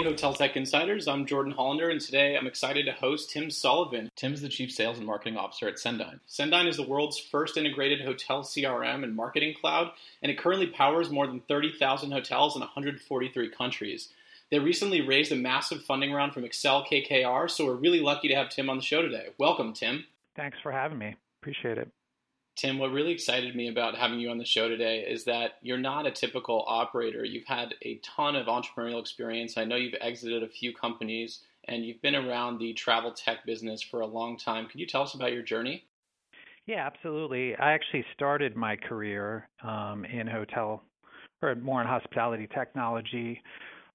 Hey, Hotel Tech Insiders. I'm Jordan Hollander, and today I'm excited to host Tim Sullivan. Tim's the Chief Sales and Marketing Officer at Cendyn. Cendyn is the world's first integrated hotel CRM and marketing cloud, and it currently powers more than 30,000 hotels in 143 countries. They recently raised a massive funding round from Accel KKR, so we're really lucky to have Tim on the show today. Welcome, Tim. Thanks for having me. Appreciate it. Tim, what really excited me about having you on the show today is that you're not a typical operator. You've had a ton of entrepreneurial experience. I know you've exited a few companies and you've been around the travel tech business for a long time. Can you tell us about your journey? Yeah, absolutely. I actually started my career um, in hotel or more in hospitality technology.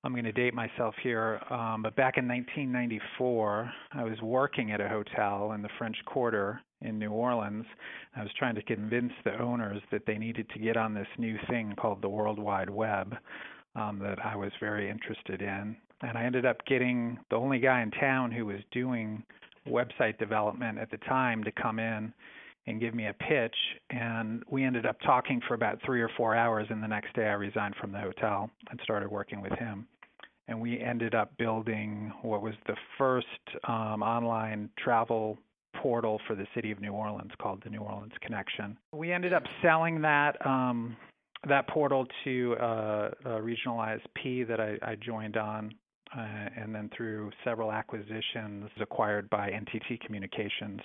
I'm going to date myself here, um, but back in 1994, I was working at a hotel in the French Quarter in New Orleans. I was trying to convince the owners that they needed to get on this new thing called the World Wide Web um, that I was very interested in. And I ended up getting the only guy in town who was doing website development at the time to come in and give me a pitch. And we ended up talking for about three or four hours. And the next day I resigned from the hotel and started working with him. And we ended up building what was the first um, online travel portal for the city of New Orleans called the New Orleans Connection. We ended up selling that um, that portal to uh, a regional ISP that I, I joined on, uh, and then through several acquisitions acquired by NTT Communications,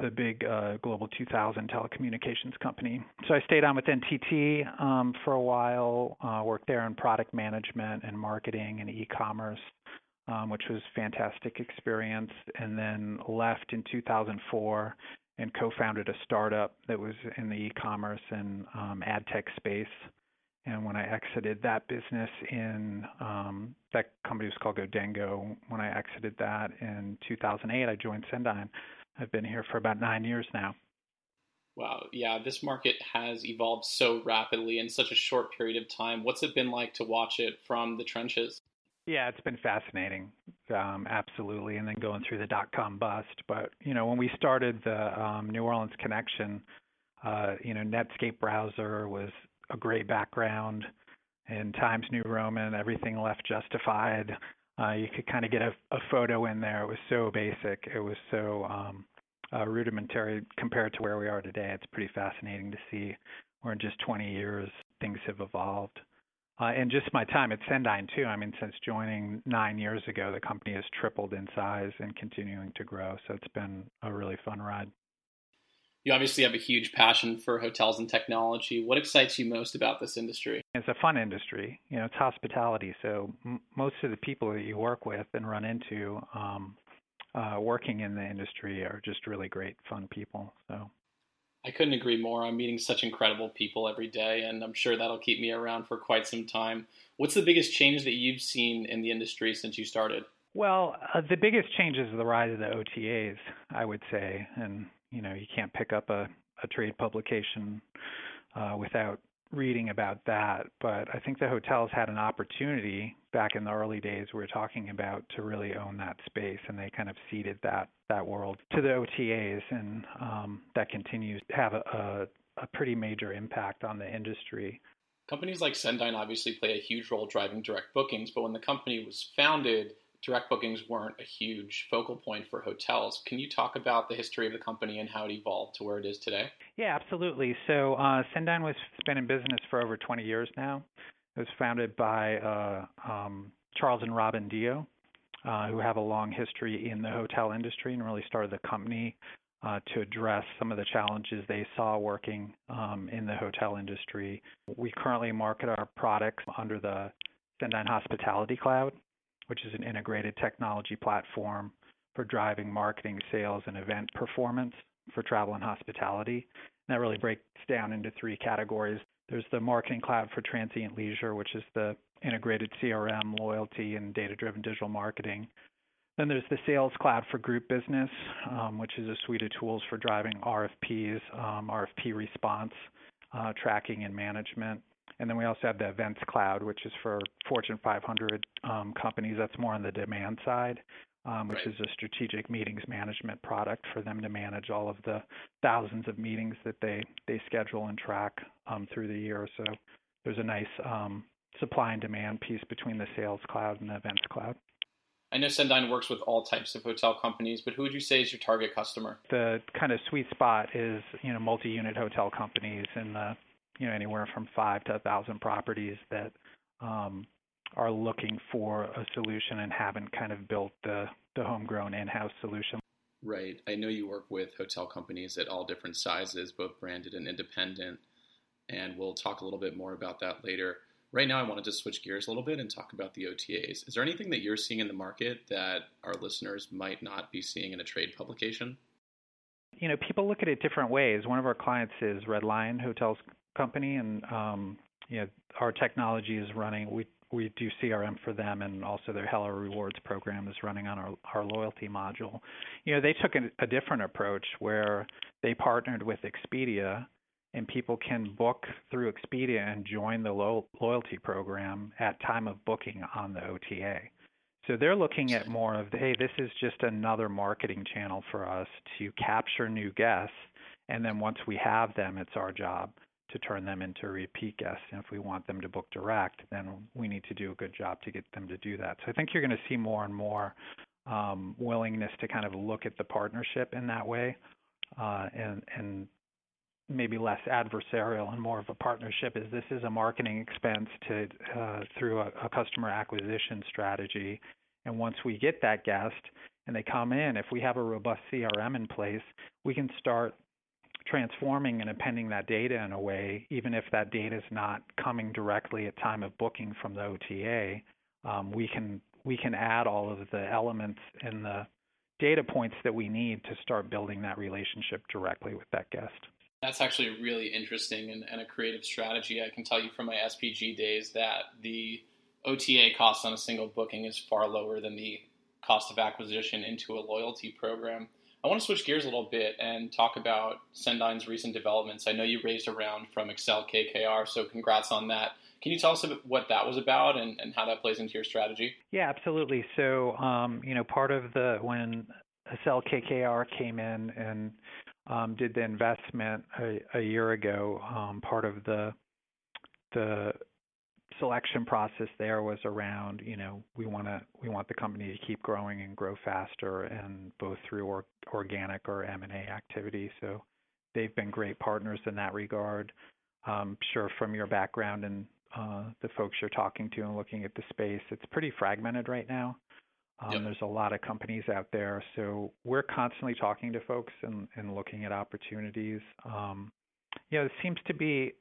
the big uh, global 2000 telecommunications company. So I stayed on with NTT um, for a while, uh, worked there in product management and marketing and e-commerce um, which was fantastic experience, and then left in 2004 and co-founded a startup that was in the e-commerce and um, ad tech space. And when I exited that business in um, that company was called Godengo. When I exited that in 2008, I joined Cendyn. I've been here for about nine years now. Wow, yeah, this market has evolved so rapidly in such a short period of time. What's it been like to watch it from the trenches? Yeah, it's been fascinating, um, absolutely. And then going through the dot com bust. But you know, when we started the um, New Orleans connection, uh, you know, Netscape browser was a great background, and Times New Roman, everything left justified. Uh, you could kind of get a, a photo in there. It was so basic. It was so um, uh, rudimentary compared to where we are today. It's pretty fascinating to see where in just 20 years things have evolved. Uh, and just my time at Cendyn too. I mean, since joining nine years ago, the company has tripled in size and continuing to grow. So it's been a really fun ride. You obviously have a huge passion for hotels and technology. What excites you most about this industry? It's a fun industry. You know, it's hospitality. So m- most of the people that you work with and run into um, uh, working in the industry are just really great, fun people. So I couldn't agree more. I'm meeting such incredible people every day, and I'm sure that'll keep me around for quite some time. What's the biggest change that you've seen in the industry since you started? Well, uh, the biggest change is the rise of the OTAs, I would say. And, you know, you can't pick up a, a trade publication uh, without reading about that, but I think the hotels had an opportunity back in the early days we were talking about to really own that space, and they kind of ceded that that world to the OTAs, and um, that continues to have a, a, a pretty major impact on the industry. Companies like Cendyn obviously play a huge role driving direct bookings, but when the company was founded, direct bookings weren't a huge focal point for hotels. Can you talk about the history of the company and how it evolved to where it is today? Yeah, absolutely. So uh, Cendyn was been in business for over 20 years now. It was founded by uh, um, Charles and Robin Deyo, uh, who have a long history in the hotel industry and really started the company uh, to address some of the challenges they saw working um, in the hotel industry. We currently market our products under the Cendyn Hospitality Cloud, which is an integrated technology platform for driving marketing, sales, and event performance for travel and hospitality. And that really breaks down into three categories. There's the marketing cloud for transient leisure, which is the integrated CRM, loyalty, and data driven digital marketing. Then there's the sales cloud for group business, um, which is a suite of tools for driving RFPs, um, RFP response, uh, tracking, and management. And then we also have the Events Cloud, which is for Fortune 500 um, companies. That's more on the demand side, um, which right. is a strategic meetings management product for them to manage all of the thousands of meetings that they they schedule and track um, through the year. So there's a nice um, supply and demand piece between the Sales Cloud and the Events Cloud. I know Cendyn works with all types of hotel companies, but who would you say is your target customer? The kind of sweet spot is, you know, multi-unit hotel companies in the, you know, anywhere from five to a thousand properties that um, are looking for a solution and haven't kind of built the, the homegrown in-house solution. Right. I know you work with hotel companies at all different sizes, both branded and independent, and we'll talk a little bit more about that later. Right now, I wanted to switch gears a little bit and talk about the OTAs. Is there anything that you're seeing in the market that our listeners might not be seeing in a trade publication? You know, people look at it different ways. One of our clients is Red Lion Hotels Company, and um, you know, our technology is running. We we do CRM for them, and also their Hello Rewards program is running on our, our loyalty module. You know, they took a, a different approach where they partnered with Expedia and people can book through Expedia and join the lo- loyalty program at time of booking on the OTA. So they're looking at more of, hey, this is just another marketing channel for us to capture new guests, and then once we have them, it's our job to turn them into repeat guests. And if we want them to book direct, then we need to do a good job to get them to do that. So I think you're going to see more and more um, willingness to kind of look at the partnership in that way, uh, and and maybe less adversarial and more of a partnership is this is a marketing expense to uh, through a, a, customer acquisition strategy and once we get that guest and they come in if we have a robust crm in place we can start transforming and appending that data in a way even if that data is not coming directly at time of booking from the ota um, we can we can add all of the elements and the data points that we need to start building that relationship directly with that guest that's actually really interesting and, and, a creative strategy. I can tell you from my SPG days that the OTA cost on a single booking is far lower than the cost of acquisition into a loyalty program. I want to switch gears a little bit and talk about Cendyn's recent developments. I know you raised a round from Accel KKR, so congrats on that. Can you tell us what that was about and, and how that plays into your strategy? Yeah, absolutely. So, um, you know, part of the when Accel KKR came in and um, did the investment a, a year ago. Um, part of the the selection process there was around, you know, we want to we want the company to keep growing and grow faster, and both through or, organic or M&A activity. So they've been great partners in that regard. Um, sure, from your background and uh, the folks you're talking to and looking at the space, it's pretty fragmented right now. Um, yep. There's a lot of companies out there, so we're constantly talking to folks and, and looking at opportunities. Um, you know, it seems to be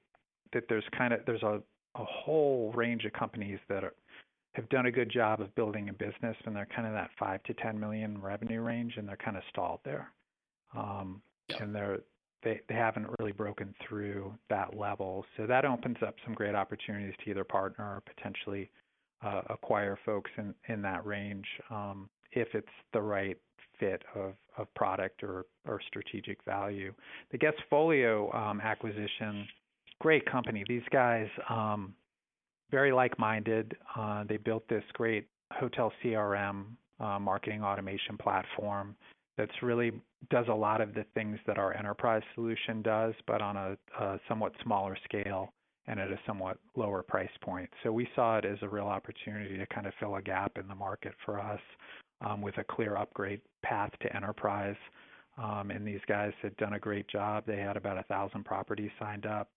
that there's kind of there's a, a whole range of companies that are, have done a good job of building a business, and they're kind of that five to ten million revenue range, and they're kind of stalled there. Um, yep. And they're they, they haven't really broken through that level. So that opens up some great opportunities to either partner or potentially uh, acquire folks in, in that range um, if it's the right fit of, of product or, or strategic value. The Guestfolio um, acquisition, great company. These guys, um, very like-minded. Uh, they built this great hotel CRM uh, marketing automation platform that's really does a lot of the things that our enterprise solution does, but on a, a somewhat smaller scale and at a somewhat lower price point. So we saw it as a real opportunity to kind of fill a gap in the market for us um, with a clear upgrade path to enterprise. Um, and these guys had done a great job. They had about a thousand properties signed up.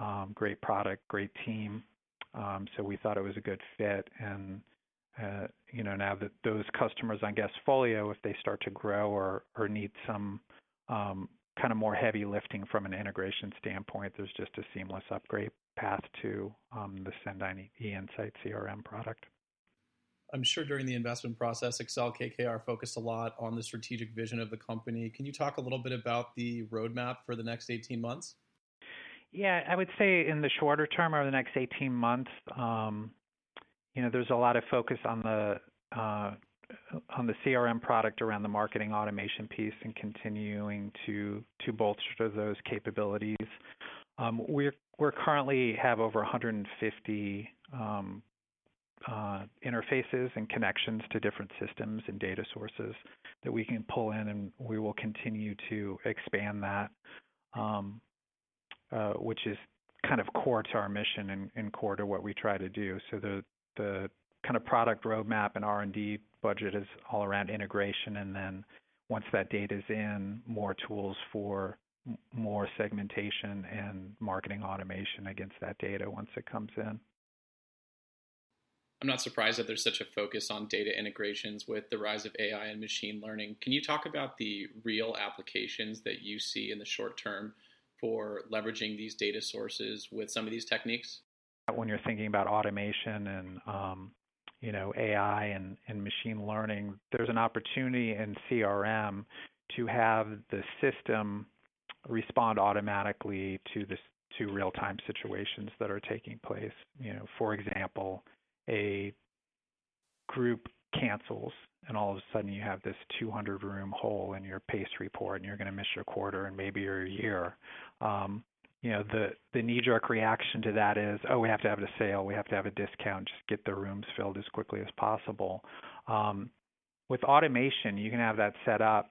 Um, great product, great team. Um, so we thought it was a good fit. And uh, you know, now that those customers on Guestfolio, if they start to grow or or need some um, kind of more heavy lifting from an integration standpoint, there's just a seamless upgrade path to um, the Cendyn eInsight CRM product. I'm sure during the investment process, Accel KKR focused a lot on the strategic vision of the company. Can you talk a little bit about the roadmap for the next 18 months? Yeah, I would say in the shorter term, over the next 18 months, um, you know, there's a lot of focus on the uh, CRM product around the marketing automation piece and continuing to bolster those capabilities. Um, we're currently have over 150 um, uh, interfaces and connections to different systems and data sources that we can pull in, and we will continue to expand that, Uh, which is kind of core to our mission and, core to what we try to do. So the the kind of product roadmap and R&D budget is all around integration, and then once that data is in, more tools for more segmentation and marketing automation against that data once it comes in. I'm not surprised that there's such a focus on data integrations with the rise of AI and machine learning. Can you talk about the real applications that you see in the short term for leveraging these data sources with some of these techniques? When you're thinking about automation and um, you know AI and, and machine learning, there's an opportunity in CRM to have the system respond automatically to this to real-time situations that are taking place. You know, for example, a group cancels and all of a sudden you have this 200 room hole in your pace report and you're going to miss your quarter and maybe your year. Um, you know, the, the knee jerk reaction to that is, oh, we have to have a sale, we have to have a discount, just get the rooms filled as quickly as possible. Um, with automation, you can have that set up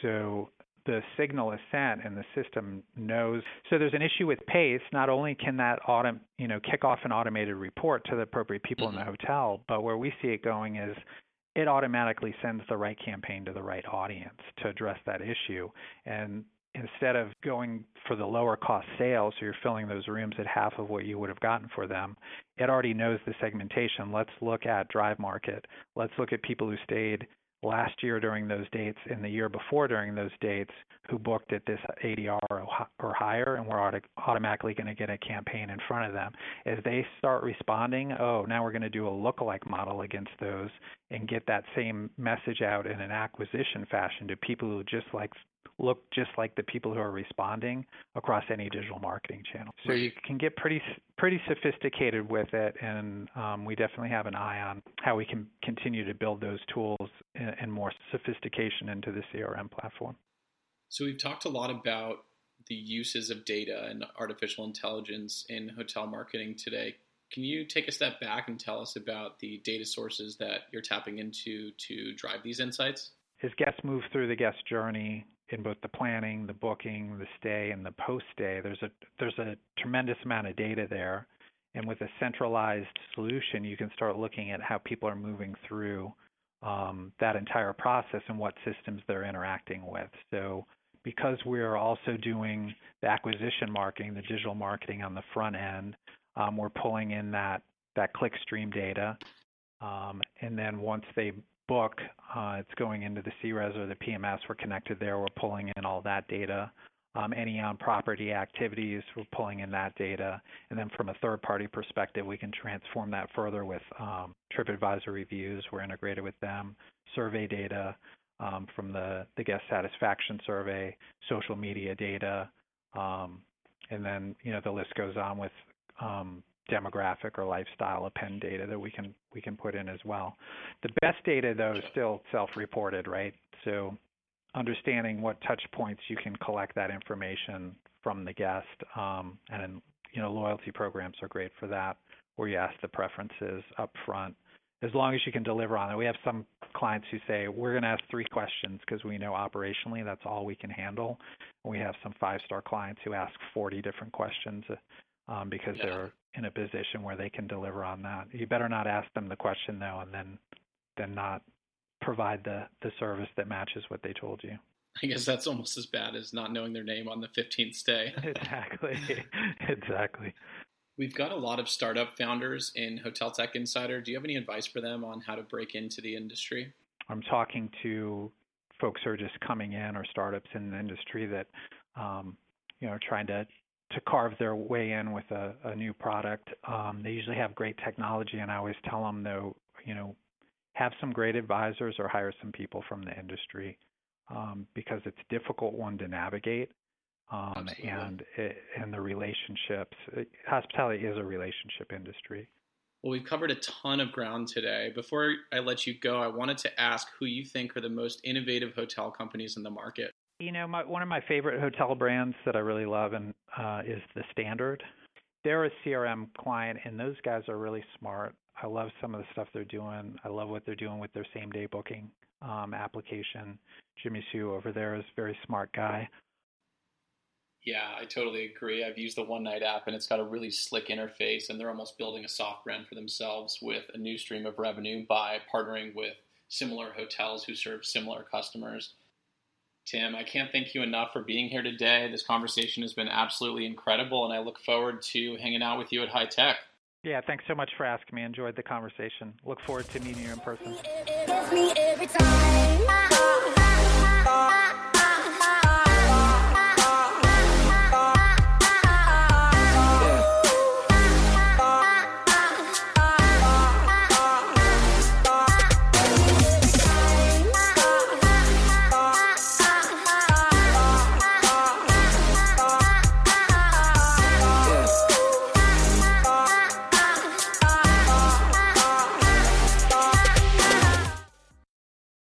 so the signal is sent and the system knows. So there's an issue with pace. Not only can that autom- you know kick off an automated report to the appropriate people mm-hmm. in the mm-hmm. hotel, but where we see it going is it automatically sends the right campaign to the right audience to address that issue. And instead of going for the lower cost sales, so you're filling those rooms at half of what you would have gotten for them, it already knows the segmentation. Let's look at drive market. Let's look at people who stayed last year during those dates and the year before during those dates who booked at this ADR or higher, and we're auto- automatically going to get a campaign in front of them. As they start responding, oh, now we're going to do a lookalike model against those and get that same message out in an acquisition fashion to people who just like look just like the people who are responding across any digital marketing channel. So you can get pretty pretty sophisticated with it, and um, we definitely have an eye on how we can continue to build those tools and, and more sophistication into the CRM platform. So we've talked a lot about the uses of data and artificial intelligence in hotel marketing today. Can you take a step back and tell us about the data sources that you're tapping into to drive these insights? As guests move through the guest journey, in both the planning, the booking, the stay, and the post stay. There's a there's a tremendous amount of data there, and with a centralized solution, you can start looking at how people are moving through um, that entire process and what systems they're interacting with. So because we're also doing the acquisition marketing, the digital marketing on the front end, um, we're pulling in that that clickstream data, um, and then once they book, uh, it's going into the CRS or the PMS. We're connected there. We're pulling in all that data. Um, any on-property activities, we're pulling in that data. And then from a third-party perspective, we can transform that further with um, TripAdvisor reviews. We're integrated with them, survey data um, from the, the guest satisfaction survey, social media data, um, and then you know the list goes on with um, demographic or lifestyle append data that we can we can put in as well. The best data though is still self-reported, right? So understanding what touch points you can collect that information from the guest, um, and you know loyalty programs are great for that, where you ask the preferences up front. As long as you can deliver on it. We have some clients who say we're going to ask three questions because we know operationally that's all we can handle. We have some five-star clients who ask 40 different questions um, because yeah. they're in a position where they can deliver on that. You better not ask them the question though, and then then not provide the the service that matches what they told you. I guess that's almost as bad as not knowing their name on the 15th day. exactly. exactly. We've got a lot of startup founders in Hotel Tech Insider. Do you have any advice for them on how to break into the industry? I'm talking to folks who are just coming in or startups in the industry that um, you know trying to to carve their way in with a, a new product. Um, they usually have great technology, and I always tell them though, you know, have some great advisors or hire some people from the industry um, because it's a difficult one to navigate. Um, and it, and the relationships. Hospitality is a relationship industry. Well, we've covered a ton of ground today. Before I let you go, I wanted to ask who you think are the most innovative hotel companies in the market. You know, my, one of my favorite hotel brands that I really love and uh, is the Standard. They're a CRM client, and those guys are really smart. I love some of the stuff they're doing. I love what they're doing with their same day booking um, application. Jimmy Sue over there is a very smart guy. Yeah, I totally agree. I've used the One Night app and it's got a really slick interface, and they're almost building a soft brand for themselves with a new stream of revenue by partnering with similar hotels who serve similar customers. Tim, I can't thank you enough for being here today. This conversation has been absolutely incredible, and I look forward to hanging out with you at HITEC. Yeah, thanks so much for asking me. Enjoyed the conversation. Look forward to meeting you in person.